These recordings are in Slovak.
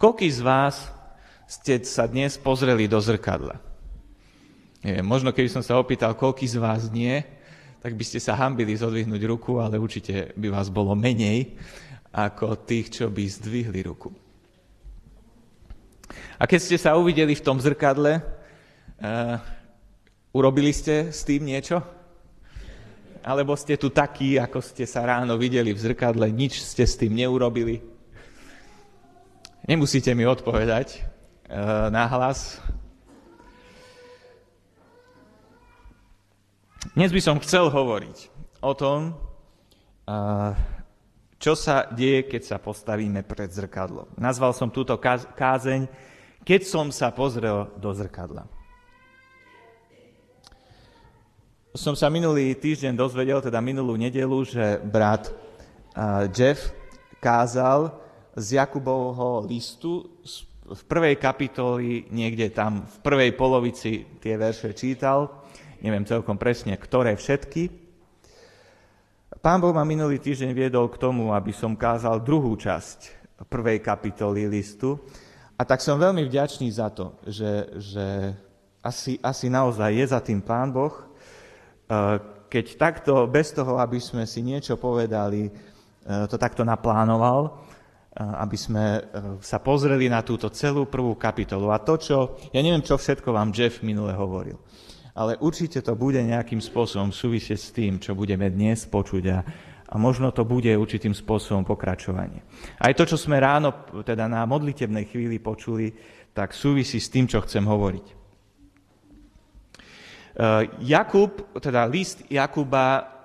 Koľký z vás ste sa dnes pozreli do zrkadla? Nie, možno keby som sa opýtal, koľký z vás nie, tak by ste sa hambili zodvihnúť ruku, ale určite by vás bolo menej ako tých, čo by zdvihli ruku. A keď ste sa uvideli v tom zrkadle, uh, urobili ste s tým niečo? Alebo ste tu takí, ako ste sa ráno videli v zrkadle, nič ste s tým neurobili? Nemusíte mi odpovedať uh, nahlas, Dnes by som chcel hovoriť o tom, čo sa deje, keď sa postavíme pred zrkadlo. Nazval som túto kázeň Keď som sa pozrel do zrkadla. Som sa minulý týždeň dozvedel, teda minulú nedelu, že brat Jeff kázal z Jakubovho listu v prvej kapitoli, niekde tam v prvej polovici tie verše čítal neviem celkom presne, ktoré všetky. Pán Boh ma minulý týždeň viedol k tomu, aby som kázal druhú časť prvej kapitoly listu. A tak som veľmi vďačný za to, že, že asi, asi naozaj je za tým Pán Boh, e, keď takto, bez toho, aby sme si niečo povedali, e, to takto naplánoval, aby sme sa pozreli na túto celú prvú kapitolu. A to, čo, ja neviem, čo všetko vám Jeff minule hovoril ale určite to bude nejakým spôsobom súvisieť s tým, čo budeme dnes počuť a, a možno to bude určitým spôsobom pokračovanie. Aj to, čo sme ráno, teda na modlitebnej chvíli počuli, tak súvisí s tým, čo chcem hovoriť. E, Jakub, teda list Jakuba,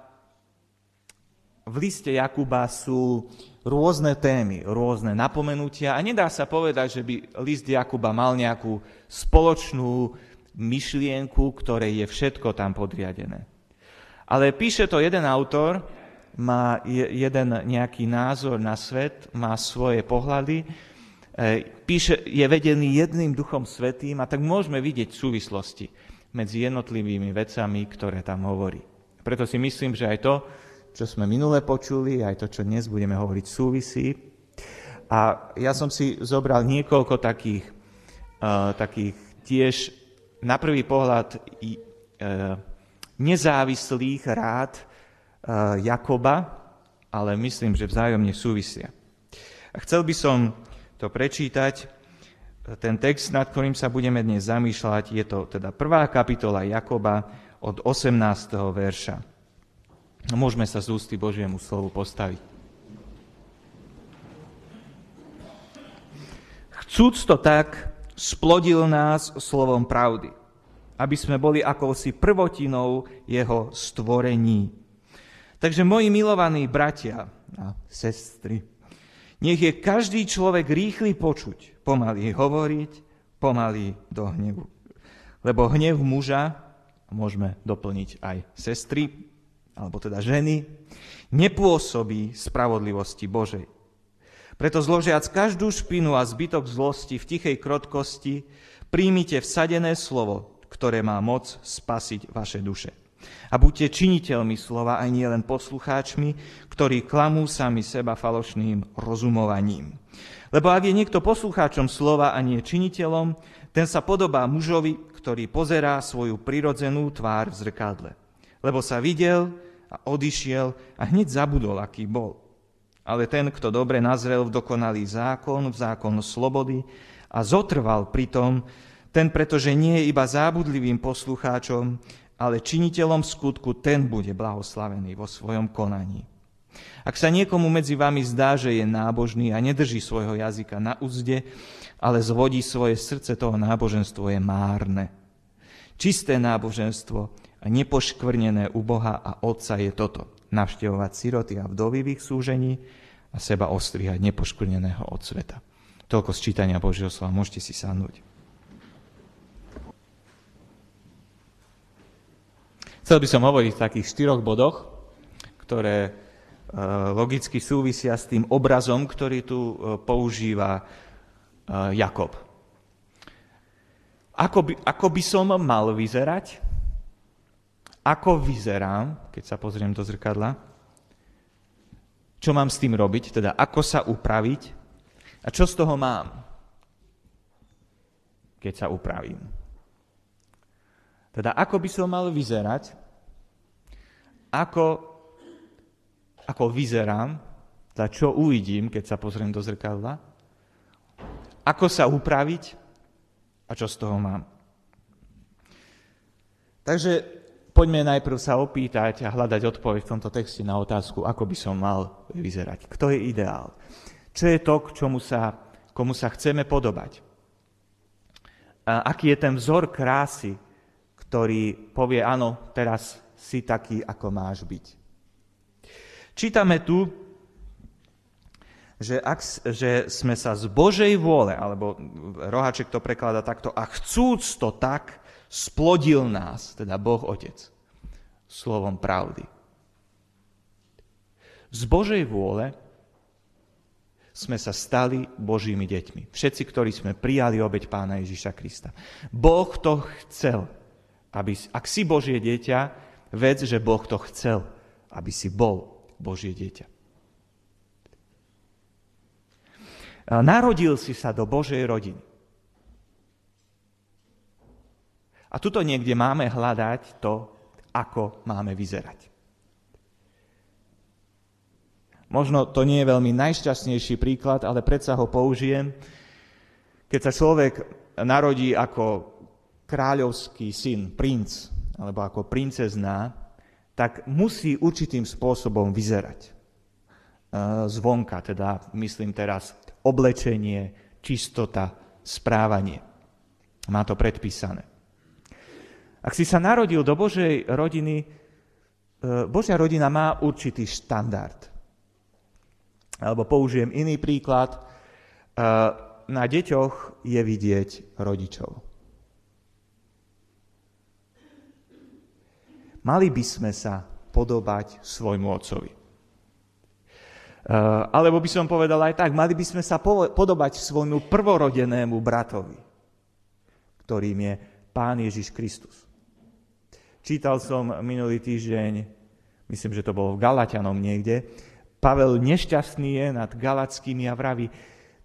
v liste Jakuba sú rôzne témy, rôzne napomenutia a nedá sa povedať, že by list Jakuba mal nejakú spoločnú myšlienku, ktorej je všetko tam podriadené. Ale píše to jeden autor, má jeden nejaký názor na svet, má svoje pohľady, e, píše, je vedený jedným duchom svetým a tak môžeme vidieť súvislosti medzi jednotlivými vecami, ktoré tam hovorí. Preto si myslím, že aj to, čo sme minule počuli, aj to, čo dnes budeme hovoriť, súvisí. A ja som si zobral niekoľko takých, uh, takých tiež na prvý pohľad e, nezávislých rád e, Jakoba, ale myslím, že vzájomne súvisia. A chcel by som to prečítať. Ten text, nad ktorým sa budeme dnes zamýšľať, je to teda prvá kapitola Jakoba od 18. verša. Môžeme sa z ústy Božiemu slovu postaviť. Chcúc to tak, splodil nás slovom pravdy, aby sme boli akousi prvotinou jeho stvorení. Takže moji milovaní bratia a sestry, nech je každý človek rýchly počuť, pomaly hovoriť, pomaly do hnevu. Lebo hnev muža, môžeme doplniť aj sestry, alebo teda ženy, nepôsobí spravodlivosti Božej. Preto zložiac každú špinu a zbytok zlosti v tichej krotkosti, príjmite vsadené slovo, ktoré má moc spasiť vaše duše. A buďte činiteľmi slova, aj nie len poslucháčmi, ktorí klamú sami seba falošným rozumovaním. Lebo ak je niekto poslucháčom slova a nie činiteľom, ten sa podobá mužovi, ktorý pozerá svoju prirodzenú tvár v zrkadle. Lebo sa videl a odišiel a hneď zabudol, aký bol. Ale ten, kto dobre nazrel v dokonalý zákon, v zákon slobody a zotrval pri tom, ten, pretože nie je iba zábudlivým poslucháčom, ale činiteľom skutku, ten bude blahoslavený vo svojom konaní. Ak sa niekomu medzi vami zdá, že je nábožný a nedrží svojho jazyka na úzde, ale zvodí svoje srdce, toho náboženstvo je márne. Čisté náboženstvo nepoškvrnené u Boha a Otca je toto navštevovať siroty a vdovy v ich súžení a seba ostrihať nepoškvrneného od sveta. Toľko čítania Božieho slova. Môžete si sadnúť. Chcel by som hovoriť v takých štyroch bodoch, ktoré e, logicky súvisia s tým obrazom, ktorý tu e, používa e, Jakob. Ako by, ako by som mal vyzerať? Ako vyzerám, keď sa pozriem do zrkadla, čo mám s tým robiť, teda ako sa upraviť a čo z toho mám. keď sa upravím. Teda ako by som mal vyzerať, ako, ako vyzerám, za čo uvidím, keď sa pozriem do zrkadla, ako sa upraviť a čo z toho mám. Takže poďme najprv sa opýtať a hľadať odpoveď v tomto texte na otázku, ako by som mal vyzerať. Kto je ideál? Čo je to, k čomu sa, komu sa chceme podobať? A aký je ten vzor krásy, ktorý povie, áno, teraz si taký, ako máš byť. Čítame tu, že, ak, že sme sa z Božej vôle, alebo Rohaček to preklada takto, a chcúc to tak, splodil nás, teda Boh Otec, slovom pravdy. Z Božej vôle sme sa stali Božími deťmi. Všetci, ktorí sme prijali obeď pána Ježiša Krista. Boh to chcel, aby, ak si Božie dieťa, vec, že Boh to chcel, aby si bol Božie dieťa. Narodil si sa do Božej rodiny. A tuto niekde máme hľadať to, ako máme vyzerať. Možno to nie je veľmi najšťastnejší príklad, ale predsa ho použijem. Keď sa človek narodí ako kráľovský syn, princ, alebo ako princezná, tak musí určitým spôsobom vyzerať. E, zvonka, teda myslím teraz oblečenie, čistota, správanie. Má to predpísané. Ak si sa narodil do Božej rodiny, e, Božia rodina má určitý štandard. Alebo použijem iný príklad. E, na deťoch je vidieť rodičov. Mali by sme sa podobať svojmu otcovi. Eh, alebo by som povedal aj tak, mali by sme sa podobať svojmu prvorodenému bratovi, ktorým je Pán Ježiš Kristus. Čítal som minulý týždeň, myslím, že to bolo v Galatianom niekde, Pavel nešťastný je nad Galackými a vraví,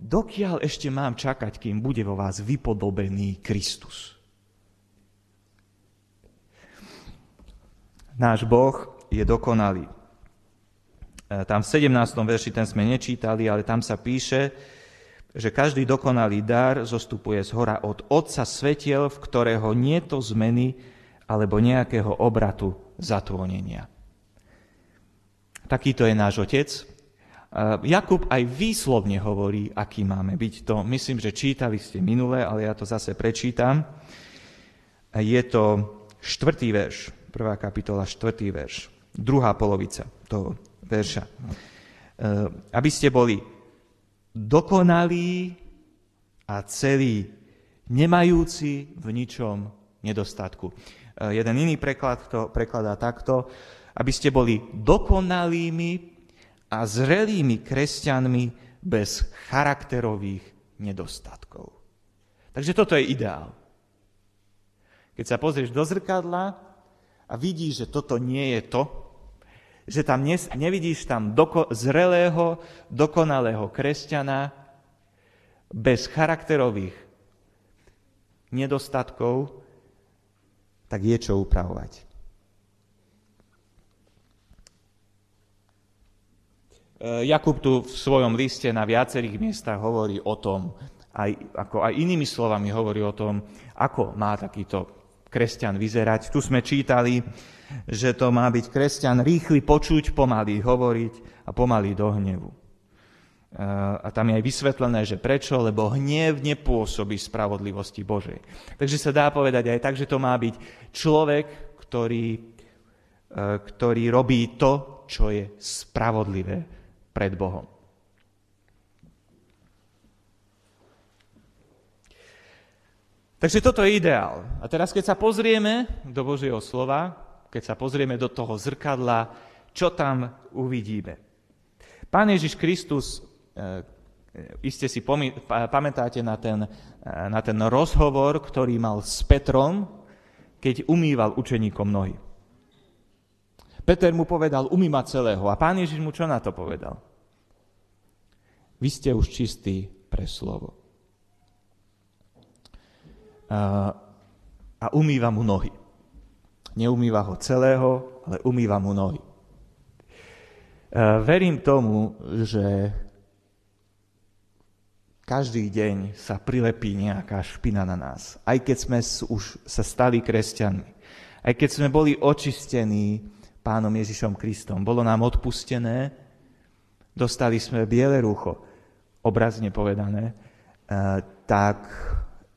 dokiaľ ešte mám čakať, kým bude vo vás vypodobený Kristus. Náš Boh je dokonalý. E, tam v 17. verši ten sme nečítali, ale tam sa píše, že každý dokonalý dar zostupuje z hora od Otca svetiel, v ktorého nie to zmeny alebo nejakého obratu zatvonenia. Takýto je náš Otec. E, Jakub aj výslovne hovorí, aký máme byť. To myslím, že čítali ste minule, ale ja to zase prečítam. Je to štvrtý verš, prvá kapitola, štvrtý verš, druhá polovica toho verša. E, aby ste boli dokonalí a celí, nemajúci v ničom nedostatku. E, jeden iný preklad to prekladá takto, aby ste boli dokonalými a zrelými kresťanmi bez charakterových nedostatkov. Takže toto je ideál. Keď sa pozrieš do zrkadla a vidíš, že toto nie je to, že tam ne, nevidíš tam doko, zrelého, dokonalého kresťana bez charakterových nedostatkov, tak je čo upravovať. E, Jakub tu v svojom liste na viacerých miestach hovorí o tom, aj, ako aj inými slovami hovorí o tom, ako má takýto kresťan vyzerať. Tu sme čítali, že to má byť kresťan rýchly počuť, pomalý hovoriť a pomalý do hnevu. A tam je aj vysvetlené, že prečo, lebo hnev nepôsobí spravodlivosti Božej. Takže sa dá povedať aj tak, že to má byť človek, ktorý, e, ktorý robí to, čo je spravodlivé pred Bohom. Takže toto je ideál. A teraz, keď sa pozrieme do Božieho slova, keď sa pozrieme do toho zrkadla, čo tam uvidíme. Pán Ježiš Kristus, iste si pamätáte na ten, e, na ten rozhovor, ktorý mal s Petrom, keď umýval učeníkom nohy. Peter mu povedal, umýma celého. A pán Ježiš mu čo na to povedal? Vy ste už čistí pre slovo. a umýva mu nohy. Neumýva ho celého, ale umýva mu nohy. Verím tomu, že každý deň sa prilepí nejaká špina na nás. Aj keď sme už sa stali kresťanmi. Aj keď sme boli očistení pánom Ježišom Kristom. Bolo nám odpustené, dostali sme biele rucho, obrazne povedané, e, tak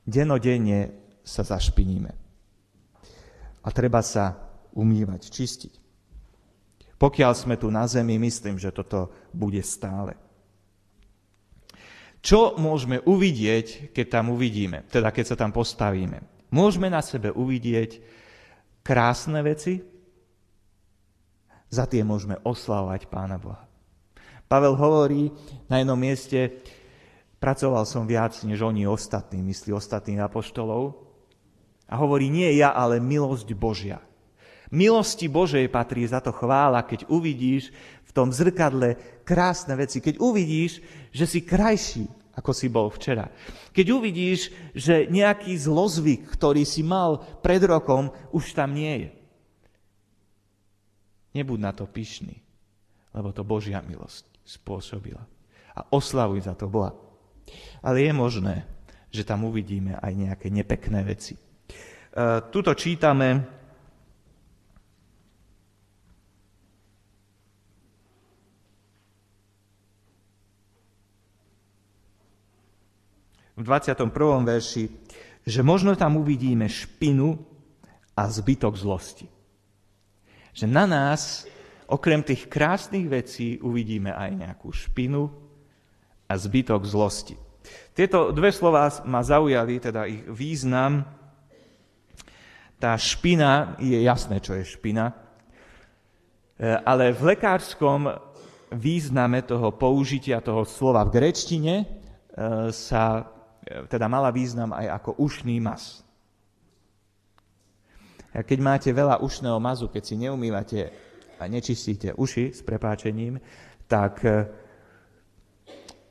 denodenne sa zašpiníme. A treba sa umývať, čistiť. Pokiaľ sme tu na zemi, myslím, že toto bude stále. Čo môžeme uvidieť, keď tam uvidíme, teda keď sa tam postavíme? Môžeme na sebe uvidieť krásne veci, za tie môžeme oslavovať Pána Boha. Pavel hovorí na jednom mieste, pracoval som viac než oni ostatní, myslí ostatných apoštolov, a hovorí, nie ja, ale milosť Božia. Milosti Božej patrí za to chvála, keď uvidíš v tom zrkadle krásne veci, keď uvidíš, že si krajší, ako si bol včera. Keď uvidíš, že nejaký zlozvyk, ktorý si mal pred rokom, už tam nie je. Nebud na to pyšný, lebo to Božia milosť spôsobila. A oslavuj za to Boha. Ale je možné, že tam uvidíme aj nejaké nepekné veci. E, tuto čítame v 21. verši, že možno tam uvidíme špinu a zbytok zlosti. Že na nás, okrem tých krásnych vecí, uvidíme aj nejakú špinu a zbytok zlosti. Tieto dve slova ma zaujali, teda ich význam. Tá špina, je jasné, čo je špina, e, ale v lekárskom význame toho použitia toho slova v grečtine e, sa teda mala význam aj ako ušný mas. A keď máte veľa ušného mazu, keď si neumývate a nečistíte uši s prepáčením, tak e,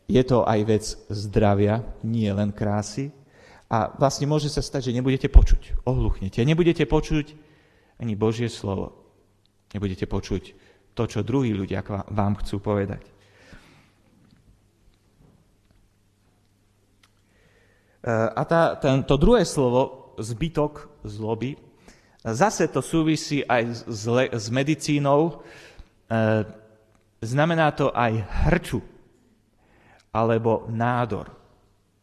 je to aj vec zdravia, nie len krásy. A vlastne môže sa stať, že nebudete počuť, ohluchnete. Nebudete počuť ani Božie slovo. Nebudete počuť to, čo druhí ľudia vám chcú povedať. A tá, ten, to druhé slovo, zbytok zloby, zase to súvisí aj s, s medicínou. E, znamená to aj hrču, alebo nádor,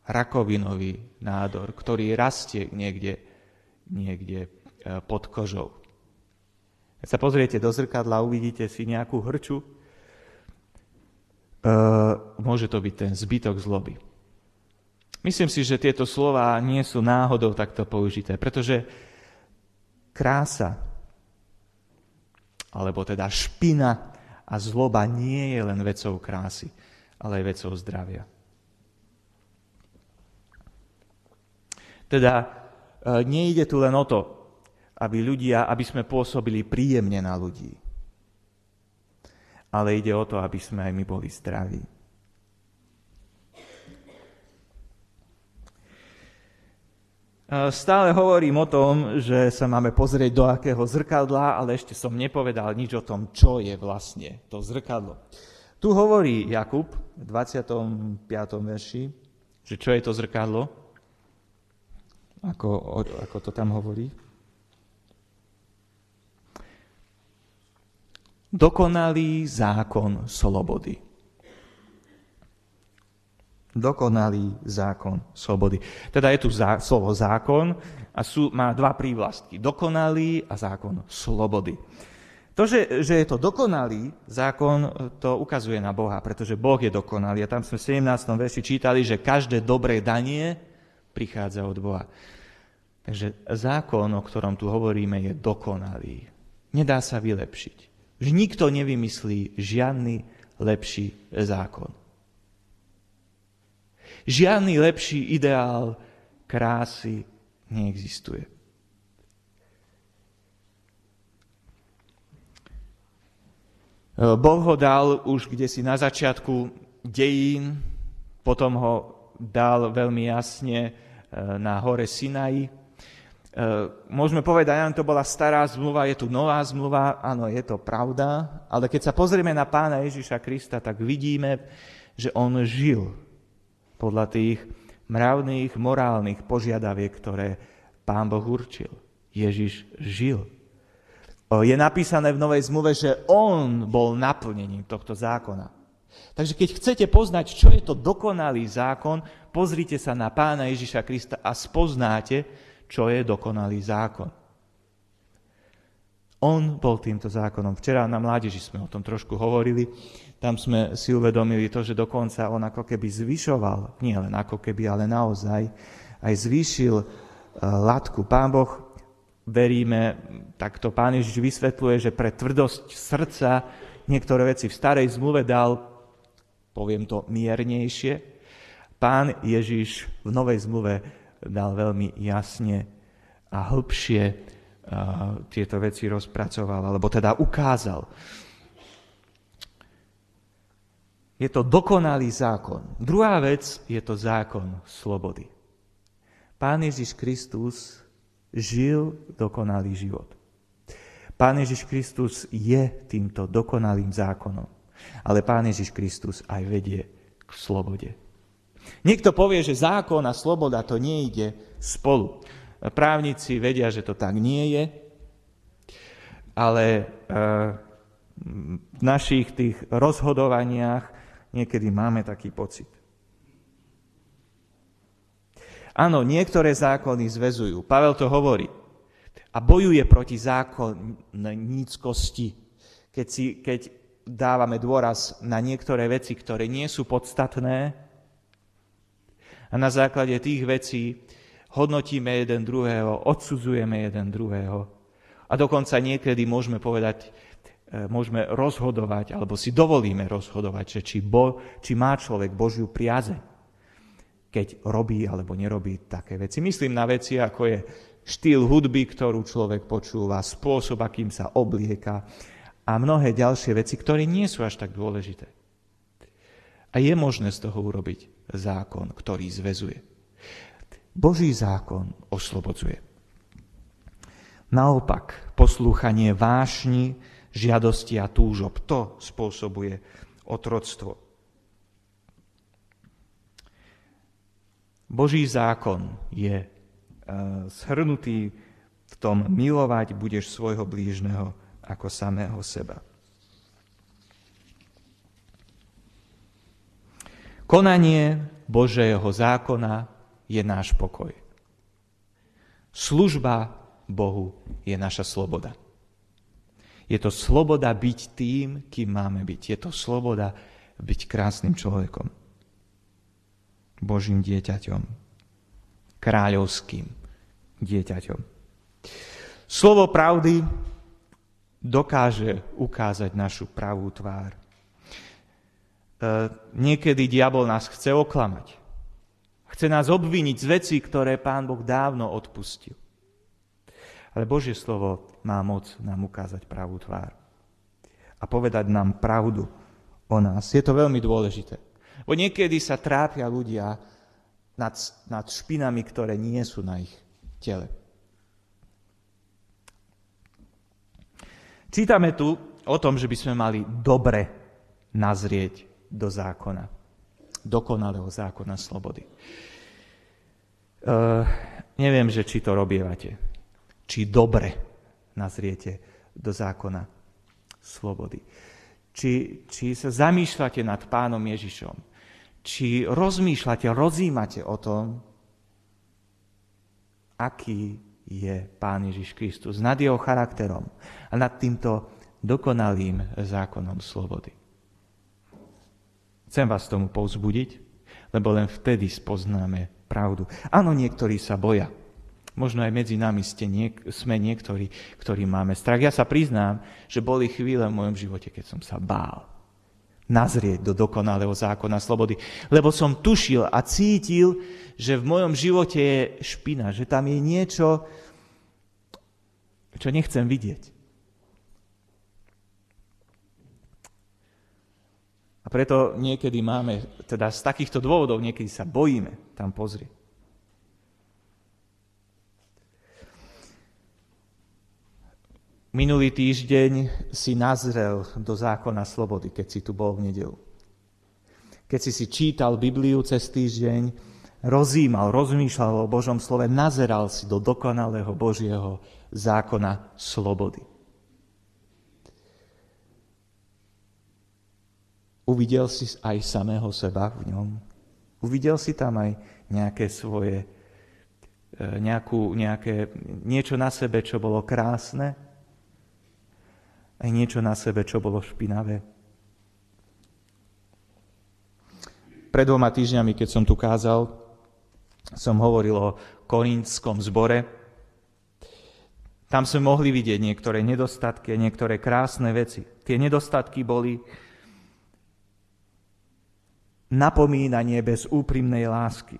rakovinový nádor, ktorý rastie niekde, niekde e, pod kožou. Keď sa pozriete do zrkadla, uvidíte si nejakú hrču, e, môže to byť ten zbytok zloby. Myslím si, že tieto slova nie sú náhodou takto použité, pretože krása, alebo teda špina a zloba nie je len vecou krásy, ale aj vecou zdravia. Teda e, nejde tu len o to, aby ľudia, aby sme pôsobili príjemne na ľudí, ale ide o to, aby sme aj my boli zdraví. Stále hovorím o tom, že sa máme pozrieť do akého zrkadla, ale ešte som nepovedal nič o tom, čo je vlastne to zrkadlo. Tu hovorí Jakub v 25. verši, že čo je to zrkadlo, ako, ako to tam hovorí. Dokonalý zákon slobody dokonalý zákon slobody. Teda je tu zá, slovo zákon a sú, má dva prívlastky. Dokonalý a zákon slobody. To, že, že je to dokonalý zákon, to ukazuje na Boha, pretože Boh je dokonalý. A tam sme v 17. verši čítali, že každé dobré danie prichádza od Boha. Takže zákon, o ktorom tu hovoríme, je dokonalý. Nedá sa vylepšiť. Že nikto nevymyslí žiadny lepší zákon. Žiadny lepší ideál krásy neexistuje. Boh ho dal už kde si na začiatku dejín, potom ho dal veľmi jasne na hore Sinai. E, môžeme povedať, že to bola stará zmluva, je tu nová zmluva, áno, je to pravda, ale keď sa pozrieme na pána Ježiša Krista, tak vidíme, že on žil podľa tých mravných, morálnych požiadaviek, ktoré pán Boh určil. Ježiš žil. Je napísané v Novej zmluve, že on bol naplnením tohto zákona. Takže keď chcete poznať, čo je to dokonalý zákon, pozrite sa na pána Ježiša Krista a spoznáte, čo je dokonalý zákon. On bol týmto zákonom. Včera na mládeži sme o tom trošku hovorili. Tam sme si uvedomili to, že dokonca on ako keby zvyšoval, nie len ako keby, ale naozaj, aj zvýšil e, latku. Pán Boh, veríme, takto Pán Ježiš vysvetľuje, že pre tvrdosť srdca niektoré veci v starej zmluve dal, poviem to miernejšie. Pán Ježiš v novej zmluve dal veľmi jasne a hĺbšie tieto veci rozpracoval, alebo teda ukázal. Je to dokonalý zákon. Druhá vec je to zákon slobody. Pán Ježiš Kristus žil dokonalý život. Pán Ježiš Kristus je týmto dokonalým zákonom. Ale Pán Ježiš Kristus aj vedie k slobode. Niekto povie, že zákon a sloboda to nejde spolu. Právnici vedia, že to tak nie je, ale e, v našich tých rozhodovaniach niekedy máme taký pocit. Áno, niektoré zákony zväzujú. Pavel to hovorí. A bojuje proti zákonníckosti. Keď, si, keď dávame dôraz na niektoré veci, ktoré nie sú podstatné a na základe tých vecí hodnotíme jeden druhého, odsudzujeme jeden druhého. A dokonca niekedy môžeme povedať, môžeme rozhodovať, alebo si dovolíme rozhodovať, že či, bo, či má človek Božiu priazeň, keď robí alebo nerobí také veci. Myslím na veci, ako je štýl hudby, ktorú človek počúva, spôsob, akým sa oblieka a mnohé ďalšie veci, ktoré nie sú až tak dôležité. A je možné z toho urobiť zákon, ktorý zväzuje. Boží zákon oslobodzuje. Naopak, poslúchanie vášni, žiadosti a túžob, to spôsobuje otroctvo. Boží zákon je uh, shrnutý v tom milovať budeš svojho blížneho ako samého seba. Konanie Božieho zákona je náš pokoj. Služba Bohu je naša sloboda. Je to sloboda byť tým, kým máme byť. Je to sloboda byť krásnym človekom. Božím dieťaťom. Kráľovským dieťaťom. Slovo pravdy dokáže ukázať našu pravú tvár. E, niekedy diabol nás chce oklamať. Chce nás obviniť z vecí, ktoré Pán Boh dávno odpustil. Ale Božie slovo má moc nám ukázať pravú tvár a povedať nám pravdu o nás. Je to veľmi dôležité. Bo niekedy sa trápia ľudia nad, nad špinami, ktoré nie sú na ich tele. Čítame tu o tom, že by sme mali dobre nazrieť do zákona dokonalého zákona slobody. Uh, neviem, že či to robievate. Či dobre nazriete do zákona slobody. Či, či sa zamýšľate nad pánom Ježišom. Či rozmýšľate, rozímate o tom, aký je Pán Ježiš Kristus, nad jeho charakterom a nad týmto dokonalým zákonom slobody. Chcem vás tomu povzbudiť, lebo len vtedy spoznáme pravdu. Áno, niektorí sa boja. Možno aj medzi nami ste niek- sme niektorí, ktorí máme strach. Ja sa priznám, že boli chvíle v mojom živote, keď som sa bál nazrieť do dokonalého zákona slobody. Lebo som tušil a cítil, že v mojom živote je špina, že tam je niečo, čo nechcem vidieť. A preto niekedy máme, teda z takýchto dôvodov niekedy sa bojíme tam pozrieť. Minulý týždeň si nazrel do zákona slobody, keď si tu bol v nedelu. Keď si si čítal Bibliu cez týždeň, rozímal, rozmýšľal o Božom slove, nazeral si do dokonalého Božieho zákona slobody. Uvidel si aj samého seba v ňom. Uvidel si tam aj nejaké svoje, e, nejakú, nejaké, niečo na sebe, čo bolo krásne, aj niečo na sebe, čo bolo špinavé. Pred dvoma týždňami, keď som tu kázal, som hovoril o korintskom zbore. Tam sme mohli vidieť niektoré nedostatky, niektoré krásne veci. Tie nedostatky boli napomínanie bez úprimnej lásky,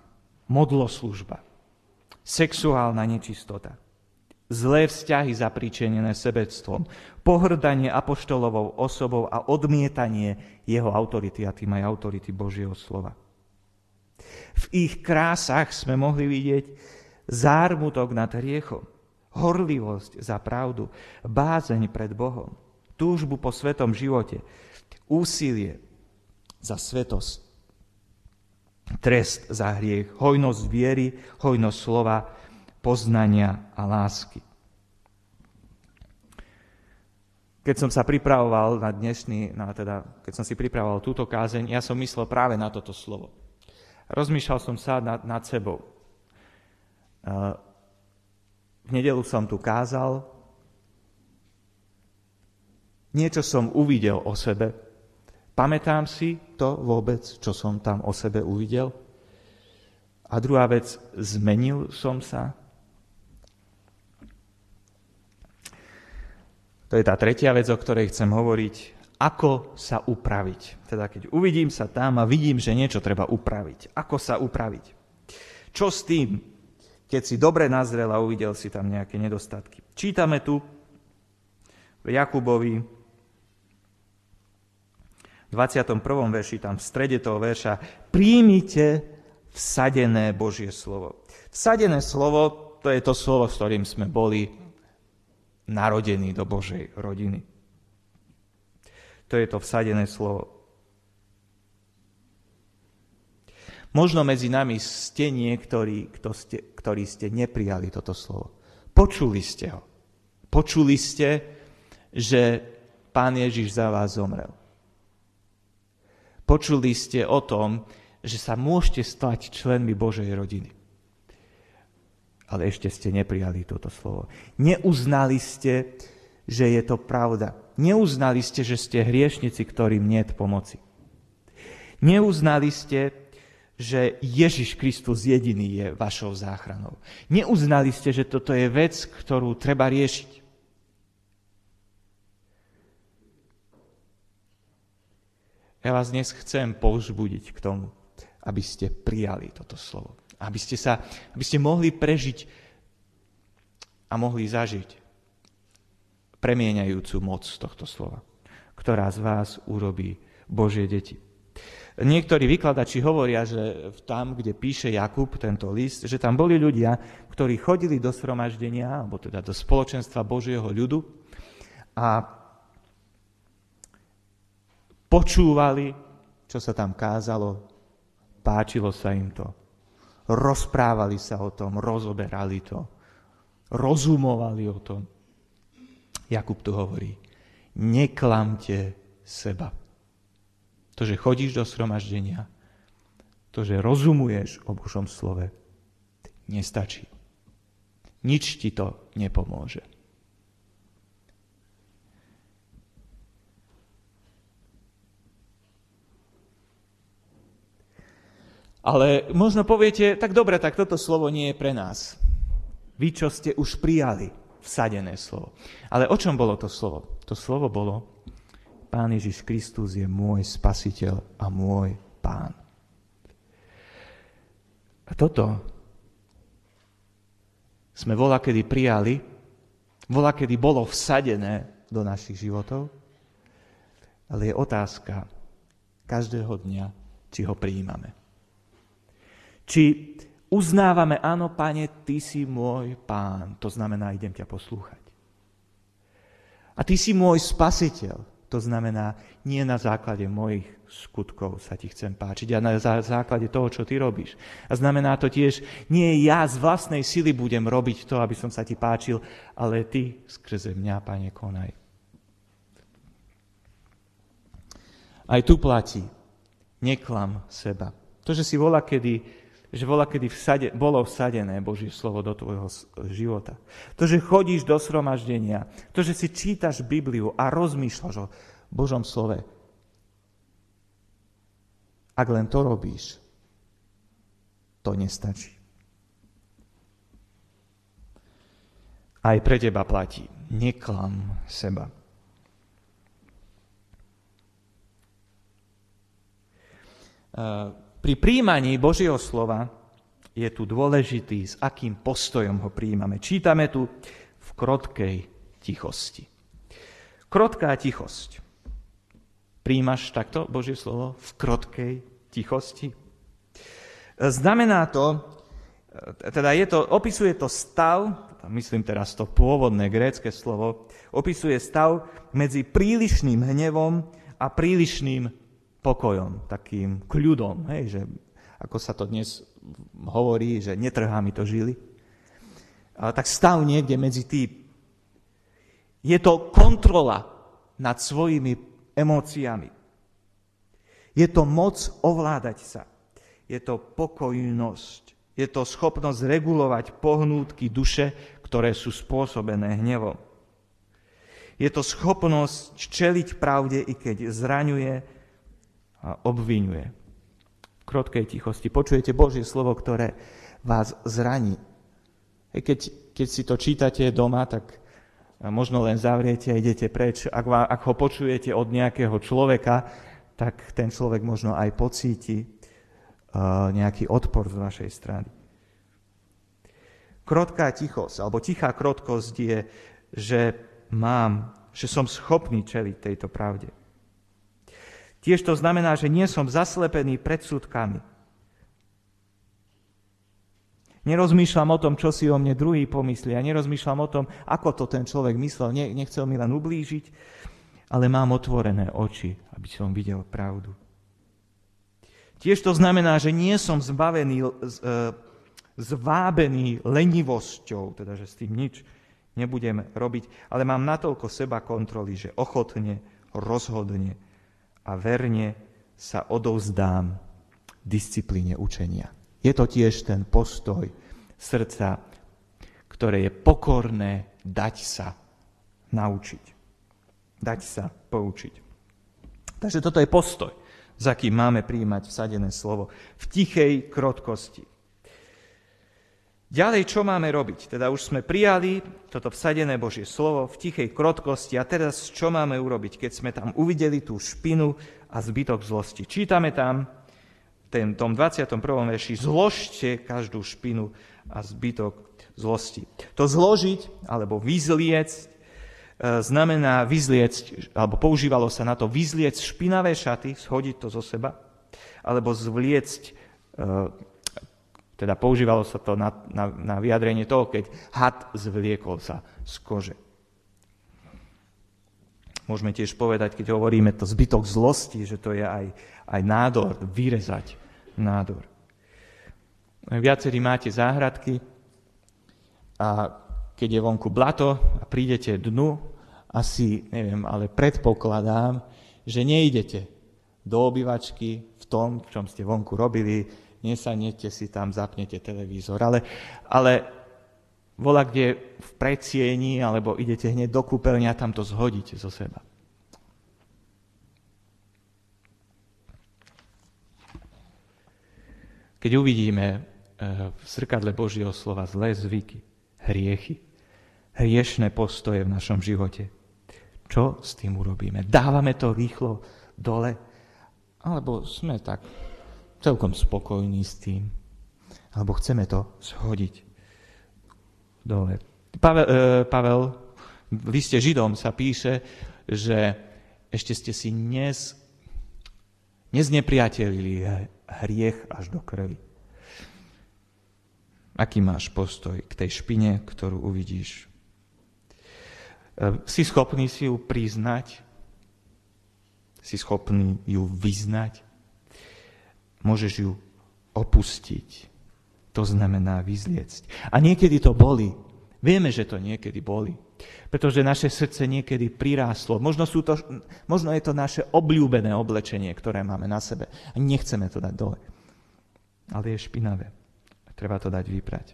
modloslužba, sexuálna nečistota, zlé vzťahy zapríčenené sebectvom, pohrdanie apoštolovou osobou a odmietanie jeho autority a tým aj autority Božieho slova. V ich krásach sme mohli vidieť zármutok nad hriechom, horlivosť za pravdu, bázeň pred Bohom, túžbu po svetom živote, úsilie za svetosť, trest za hriech, hojnosť viery, hojnosť slova, poznania a lásky. Keď som sa pripravoval na dnešný, na teda, keď som si pripravoval túto kázeň, ja som myslel práve na toto slovo. Rozmýšľal som sa nad, nad sebou. V nedelu som tu kázal, niečo som uvidel o sebe. Pamätám si to vôbec, čo som tam o sebe uvidel? A druhá vec, zmenil som sa? To je tá tretia vec, o ktorej chcem hovoriť. Ako sa upraviť? Teda keď uvidím sa tam a vidím, že niečo treba upraviť. Ako sa upraviť? Čo s tým, keď si dobre nazrel a uvidel si tam nejaké nedostatky? Čítame tu v Jakubovi v 21. verši, tam v strede toho verša, príjmite vsadené Božie slovo. Vsadené slovo, to je to slovo, s ktorým sme boli narodený do Božej rodiny. To je to vsadené slovo. Možno medzi nami ste niektorí, kto ste, ktorí ste neprijali toto slovo. Počuli ste ho. Počuli ste, že Pán Ježiš za vás zomrel. Počuli ste o tom, že sa môžete stať členmi Božej rodiny ale ešte ste neprijali toto slovo. Neuznali ste, že je to pravda. Neuznali ste, že ste hriešnici, ktorým nie pomoci. Neuznali ste, že Ježiš Kristus jediný je vašou záchranou. Neuznali ste, že toto je vec, ktorú treba riešiť. Ja vás dnes chcem povzbudiť k tomu, aby ste prijali toto slovo aby ste, sa, aby ste mohli prežiť a mohli zažiť premieňajúcu moc tohto slova, ktorá z vás urobí Božie deti. Niektorí vykladači hovoria, že tam, kde píše Jakub tento list, že tam boli ľudia, ktorí chodili do sromaždenia, alebo teda do spoločenstva Božieho ľudu a počúvali, čo sa tam kázalo, páčilo sa im to rozprávali sa o tom, rozoberali to, rozumovali o tom. Jakub tu hovorí, neklamte seba. To, že chodíš do sromaždenia, to, že rozumuješ o Božom slove, nestačí. Nič ti to nepomôže. Ale možno poviete, tak dobre, tak toto slovo nie je pre nás. Vy, čo ste už prijali vsadené slovo. Ale o čom bolo to slovo? To slovo bolo, Pán Ježiš Kristus je môj spasiteľ a môj pán. A toto sme vola kedy prijali, vola kedy bolo vsadené do našich životov, ale je otázka každého dňa, či ho prijímame. Či uznávame, áno, pane, ty si môj pán, to znamená, idem ťa poslúchať. A ty si môj spasiteľ. To znamená, nie na základe mojich skutkov sa ti chcem páčiť a na základe toho, čo ty robíš. A znamená to tiež, nie ja z vlastnej sily budem robiť to, aby som sa ti páčil, ale ty skrze mňa, Pane, konaj. Aj tu platí, neklam seba. To, že si volá kedy že bola kedy vsade, bolo vsadené Božie slovo do tvojho života. To, že chodíš do sromaždenia, to, že si čítaš Bibliu a rozmýšľaš o Božom slove. Ak len to robíš, to nestačí. Aj pre teba platí. Neklam seba. Uh, pri príjmaní Božieho slova je tu dôležitý, s akým postojom ho príjmame. Čítame tu v krotkej tichosti. Krotká tichosť. Príjmaš takto Božie slovo v krotkej tichosti? Znamená to, teda je to, opisuje to stav, myslím teraz to pôvodné grécke slovo, opisuje stav medzi prílišným hnevom a prílišným pokojom, takým kľudom, hej, že ako sa to dnes hovorí, že netrhá mi to žily. Tak stav niekde medzi tým. Je to kontrola nad svojimi emóciami. Je to moc ovládať sa. Je to pokojnosť. Je to schopnosť regulovať pohnútky duše, ktoré sú spôsobené hnevom. Je to schopnosť čeliť pravde, i keď zraňuje, obvinuje. V krotkej tichosti počujete Božie slovo, ktoré vás zraní. Keď, keď si to čítate doma, tak možno len zavriete a idete preč. Ak, vám, ak ho počujete od nejakého človeka, tak ten človek možno aj pocíti nejaký odpor z vašej strany. Krotká tichosť, alebo tichá krotkosť je, že mám, že som schopný čeliť tejto pravde. Tiež to znamená, že nie som zaslepený predsudkami. Nerozmýšľam o tom, čo si o mne druhý pomyslí a nerozmýšľam o tom, ako to ten človek myslel. Nie, nechcel mi len ublížiť, ale mám otvorené oči, aby som videl pravdu. Tiež to znamená, že nie som zbavený, e, zvábený lenivosťou, teda že s tým nič nebudem robiť, ale mám natoľko seba kontroly, že ochotne, rozhodne a verne sa odovzdám disciplíne učenia. Je to tiež ten postoj srdca, ktoré je pokorné dať sa naučiť. Dať sa poučiť. Takže toto je postoj, za kým máme príjmať vsadené slovo v tichej krotkosti. Ďalej, čo máme robiť? Teda už sme prijali toto vsadené Božie slovo v tichej krotkosti a teraz čo máme urobiť, keď sme tam uvideli tú špinu a zbytok zlosti? Čítame tam v tom 21. verši, zložte každú špinu a zbytok zlosti. To zložiť alebo vyzliecť e, znamená vyzliecť, alebo používalo sa na to vyzliecť špinavé šaty, schodiť to zo seba, alebo zvliecť e, teda používalo sa to na, na, na vyjadrenie toho, keď had zvliekol sa z kože. Môžeme tiež povedať, keď hovoríme to zbytok zlosti, že to je aj, aj nádor, vyrezať nádor. Viacerí máte záhradky a keď je vonku blato a prídete dnu, asi, neviem, ale predpokladám, že neidete do obývačky v tom, v čom ste vonku robili, nesanete si tam, zapnete televízor. Ale, ale vola, kde v predsieni, alebo idete hneď do kúpeľne a tam to zhodíte zo seba. Keď uvidíme eh, v zrkadle Božieho slova zlé zvyky, hriechy, hriešné postoje v našom živote, čo s tým urobíme? Dávame to rýchlo dole? Alebo sme tak celkom spokojní s tým. Alebo chceme to shodiť dole. Pavel, e, Pavel v liste Židom sa píše, že ešte ste si nez, neznepriatelili hriech až do krvi. Aký máš postoj k tej špine, ktorú uvidíš? si schopný si ju priznať, si schopný ju vyznať, môžeš ju opustiť. To znamená vyzliecť. A niekedy to boli. Vieme, že to niekedy boli. Pretože naše srdce niekedy priráslo. Možno, sú to, možno je to naše obľúbené oblečenie, ktoré máme na sebe. A nechceme to dať dole. Ale je špinavé. Treba to dať vyprať.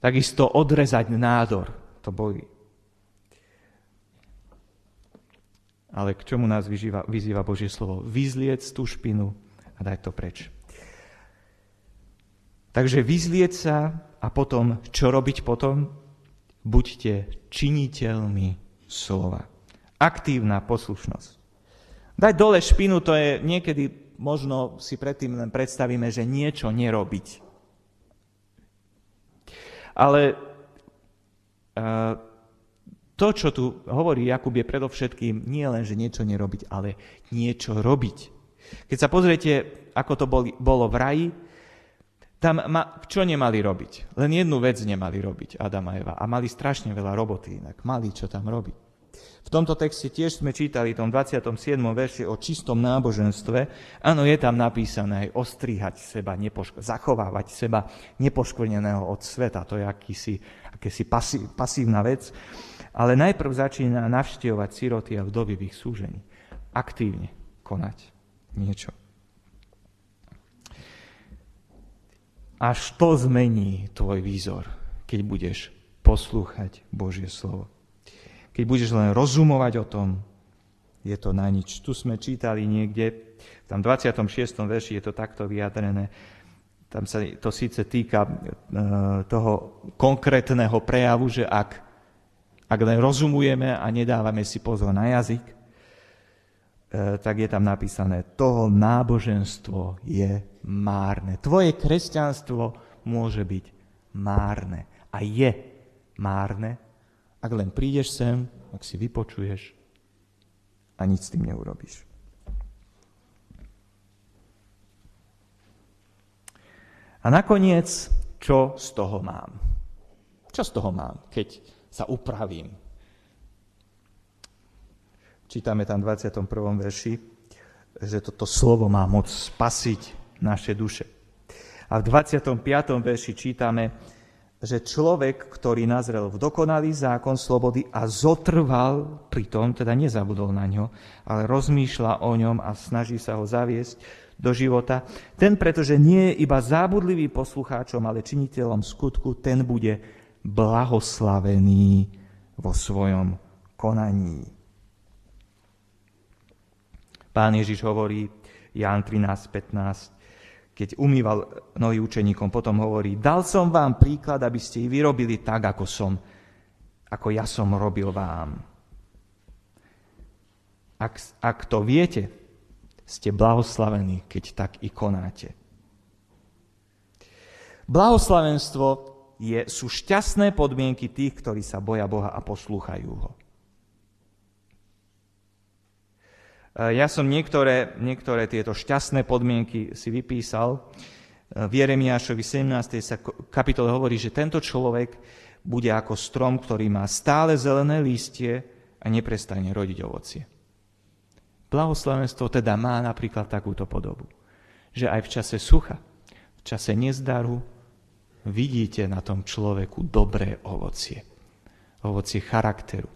Takisto odrezať nádor, to boli. Ale k čomu nás vyzýva, vyzýva Božie slovo? Vyzliec tú špinu a daj to preč. Takže vyzlieť sa a potom, čo robiť potom? Buďte činiteľmi slova. Aktívna poslušnosť. Dať dole špinu, to je niekedy, možno si predtým len predstavíme, že niečo nerobiť. Ale e, to, čo tu hovorí Jakub, je predovšetkým nie len, že niečo nerobiť, ale niečo robiť. Keď sa pozriete, ako to boli, bolo v raji, tam ma, čo nemali robiť? Len jednu vec nemali robiť Adam a Eva. A mali strašne veľa roboty inak. Mali čo tam robiť. V tomto texte tiež sme čítali, v tom 27. verši o čistom náboženstve. Áno, je tam napísané aj ostrihať seba, nepoško- zachovávať seba nepoškvrneného od sveta. To je akýsi, akési pasí, pasívna vec. Ale najprv začína navštevovať siroty a vdovy v ich súžení. Aktívne konať niečo. Až to zmení tvoj výzor, keď budeš poslúchať Božie slovo. Keď budeš len rozumovať o tom, je to na nič. Tu sme čítali niekde, v tam 26. verši je to takto vyjadrené. Tam sa to síce týka e, toho konkrétneho prejavu, že ak, ak len rozumujeme a nedávame si pozor na jazyk, E, tak je tam napísané, toho náboženstvo je márne. Tvoje kresťanstvo môže byť márne. A je márne, ak len prídeš sem, ak si vypočuješ a nič s tým neurobíš. A nakoniec, čo z toho mám? Čo z toho mám, keď sa upravím, Čítame tam v 21. verši, že toto slovo má moc spasiť naše duše. A v 25. verši čítame, že človek, ktorý nazrel v dokonalý zákon slobody a zotrval pri tom, teda nezabudol na ňo, ale rozmýšľa o ňom a snaží sa ho zaviesť do života, ten, pretože nie je iba zábudlivý poslucháčom, ale činiteľom skutku, ten bude blahoslavený vo svojom konaní. Pán Ježiš hovorí, Ján 13, 15, keď umýval nohy učeníkom, potom hovorí, dal som vám príklad, aby ste ich vyrobili tak, ako som, ako ja som robil vám. Ak, ak to viete, ste blahoslavení, keď tak i konáte. Blahoslavenstvo je, sú šťastné podmienky tých, ktorí sa boja Boha a poslúchajú ho. Eh, ja som niektoré, niektoré tieto šťastné podmienky si vypísal. Eh, v Jeremiášovi 17. sa kapitole hovorí, že tento človek bude ako strom, ktorý má stále zelené lístie a neprestane rodiť ovocie. Blahoslavenstvo teda má napríklad takúto podobu, že aj v čase sucha, v čase nezdaru vidíte na tom človeku dobré ovocie. Ovocie charakteru.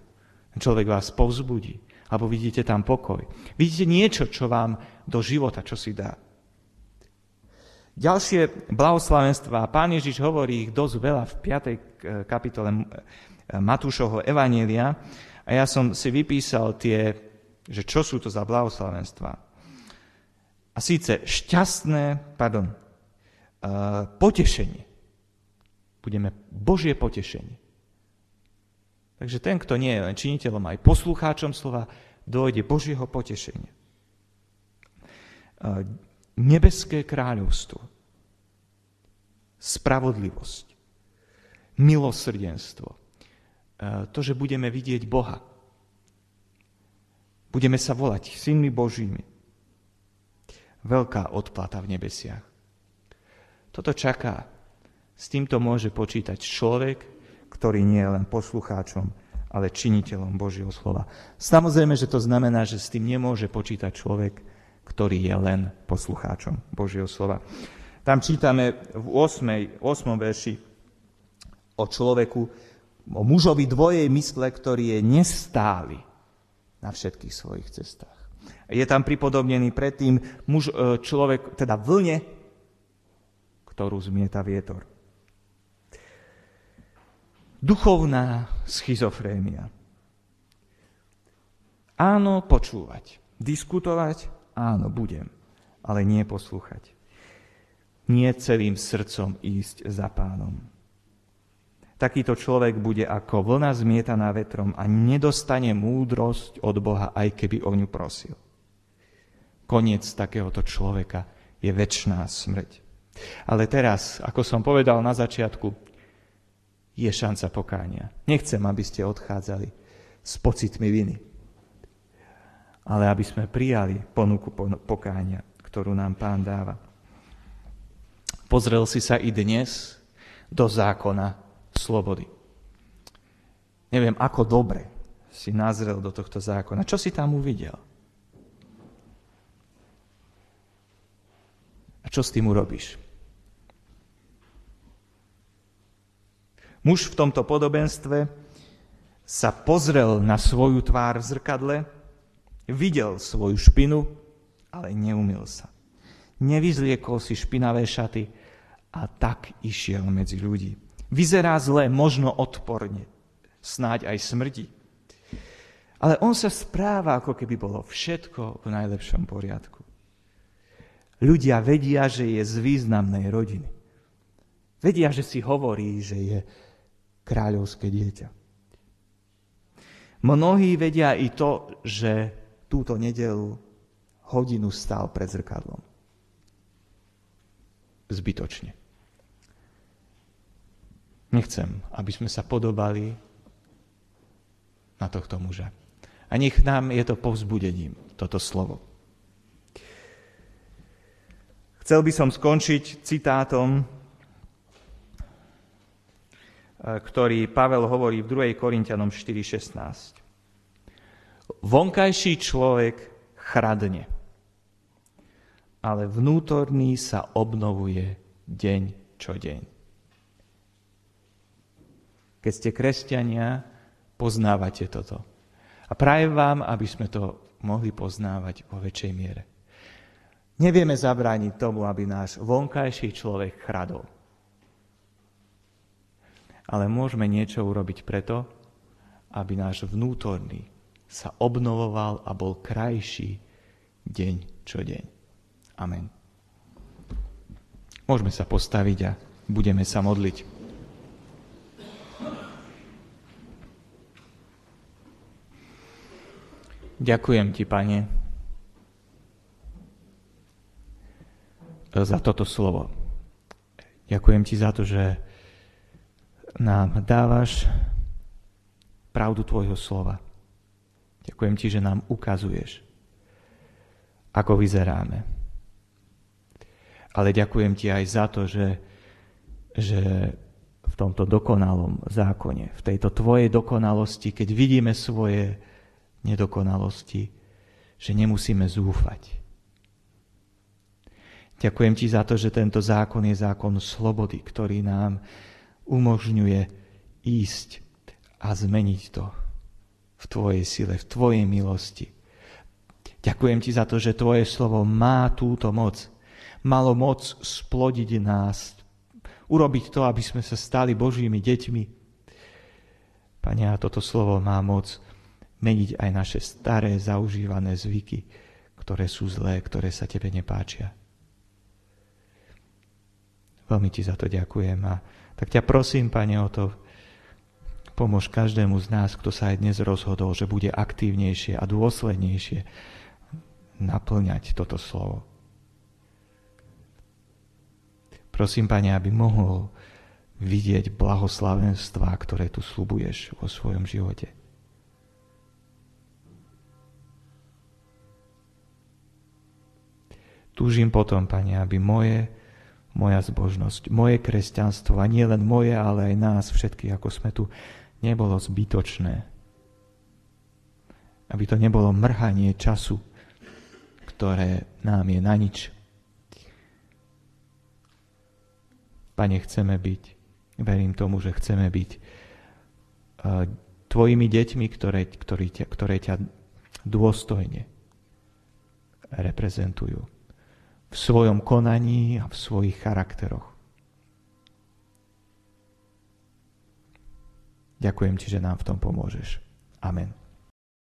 Človek vás povzbudí, alebo vidíte tam pokoj. Vidíte niečo, čo vám do života, čo si dá. Ďalšie blahoslavenstva, pán Ježiš hovorí ich dosť veľa v 5. kapitole Matúšovho Evanielia a ja som si vypísal tie, že čo sú to za blahoslavenstva. A síce šťastné, pardon, potešenie. Budeme Božie potešenie. Takže ten, kto nie je len činiteľom, aj poslucháčom slova, dojde Božieho potešenia. Nebeské kráľovstvo, spravodlivosť, milosrdenstvo, to, že budeme vidieť Boha. Budeme sa volať synmi Božími. Veľká odplata v nebesiach. Toto čaká S týmto môže počítať človek, ktorý nie je len poslucháčom, ale činiteľom Božieho slova. Samozrejme, že to znamená, že s tým nemôže počítať človek, ktorý je len poslucháčom Božieho slova. Tam čítame v 8. 8. verši o človeku, o mužovi dvojej mysle, ktorý je nestály na všetkých svojich cestách. Je tam pripodobnený predtým muž, e, človek, teda vlne, ktorú zmieta vietor. Duchovná schizofrénia. Áno, počúvať. Diskutovať, áno, budem, ale nie poslúchať. Nie celým srdcom ísť za pánom. Takýto človek bude ako vlna zmietaná vetrom a nedostane múdrosť od Boha, aj keby o ňu prosil. Koniec takéhoto človeka je väčšiná smrť. Ale teraz, ako som povedal na začiatku, je šanca pokánia. Nechcem, aby ste odchádzali s pocitmi viny, ale aby sme prijali ponuku pokánia, ktorú nám pán dáva. Pozrel si sa i dnes do zákona slobody. Neviem, ako dobre si nazrel do tohto zákona. Čo si tam uvidel? A čo s tým urobíš? Muž v tomto podobenstve sa pozrel na svoju tvár v zrkadle, videl svoju špinu, ale neumil sa. Nevyzliekol si špinavé šaty a tak išiel medzi ľudí. Vyzerá zle, možno odporne, snáď aj smrdí. Ale on sa správa, ako keby bolo všetko v najlepšom poriadku. Ľudia vedia, že je z významnej rodiny. Vedia, že si hovorí, že je kráľovské dieťa. Mnohí vedia i to, že túto nedelu hodinu stál pred zrkadlom. Zbytočne. Nechcem, aby sme sa podobali na tohto muža. A nech nám je to povzbudením, toto slovo. Chcel by som skončiť citátom ktorý Pavel hovorí v 2. Korintianom 4.16. Vonkajší človek chradne, ale vnútorný sa obnovuje deň čo deň. Keď ste kresťania, poznávate toto. A prajem vám, aby sme to mohli poznávať vo väčšej miere. Nevieme zabrániť tomu, aby náš vonkajší človek chradol ale môžeme niečo urobiť preto, aby náš vnútorný sa obnovoval a bol krajší deň čo deň. Amen. Môžeme sa postaviť a budeme sa modliť. Ďakujem ti, Pane, za toto slovo. Ďakujem ti za to, že nám dávaš pravdu Tvojho slova. Ďakujem Ti, že nám ukazuješ, ako vyzeráme. Ale ďakujem Ti aj za to, že, že v tomto dokonalom zákone, v tejto Tvojej dokonalosti, keď vidíme svoje nedokonalosti, že nemusíme zúfať. Ďakujem Ti za to, že tento zákon je zákon slobody, ktorý nám umožňuje ísť a zmeniť to v Tvojej sile, v Tvojej milosti. Ďakujem Ti za to, že Tvoje slovo má túto moc. Malo moc splodiť nás, urobiť to, aby sme sa stali Božími deťmi. Pane, a toto slovo má moc meniť aj naše staré, zaužívané zvyky, ktoré sú zlé, ktoré sa Tebe nepáčia. Veľmi Ti za to ďakujem a tak ťa prosím, Pane, o to, pomôž každému z nás, kto sa aj dnes rozhodol, že bude aktívnejšie a dôslednejšie naplňať toto slovo. Prosím, Pane, aby mohol vidieť blahoslavenstva, ktoré tu slubuješ vo svojom živote. Túžim potom, Pane, aby moje moja zbožnosť, moje kresťanstvo a nie len moje, ale aj nás všetkých, ako sme tu, nebolo zbytočné. Aby to nebolo mrhanie času, ktoré nám je na nič. Pane, chceme byť, verím tomu, že chceme byť uh, tvojimi deťmi, ktoré, ktoré, ťa, ktoré ťa dôstojne reprezentujú v svojom konaní a v svojich charakteroch. Ďakujem ti, že nám v tom pomôžeš. Amen.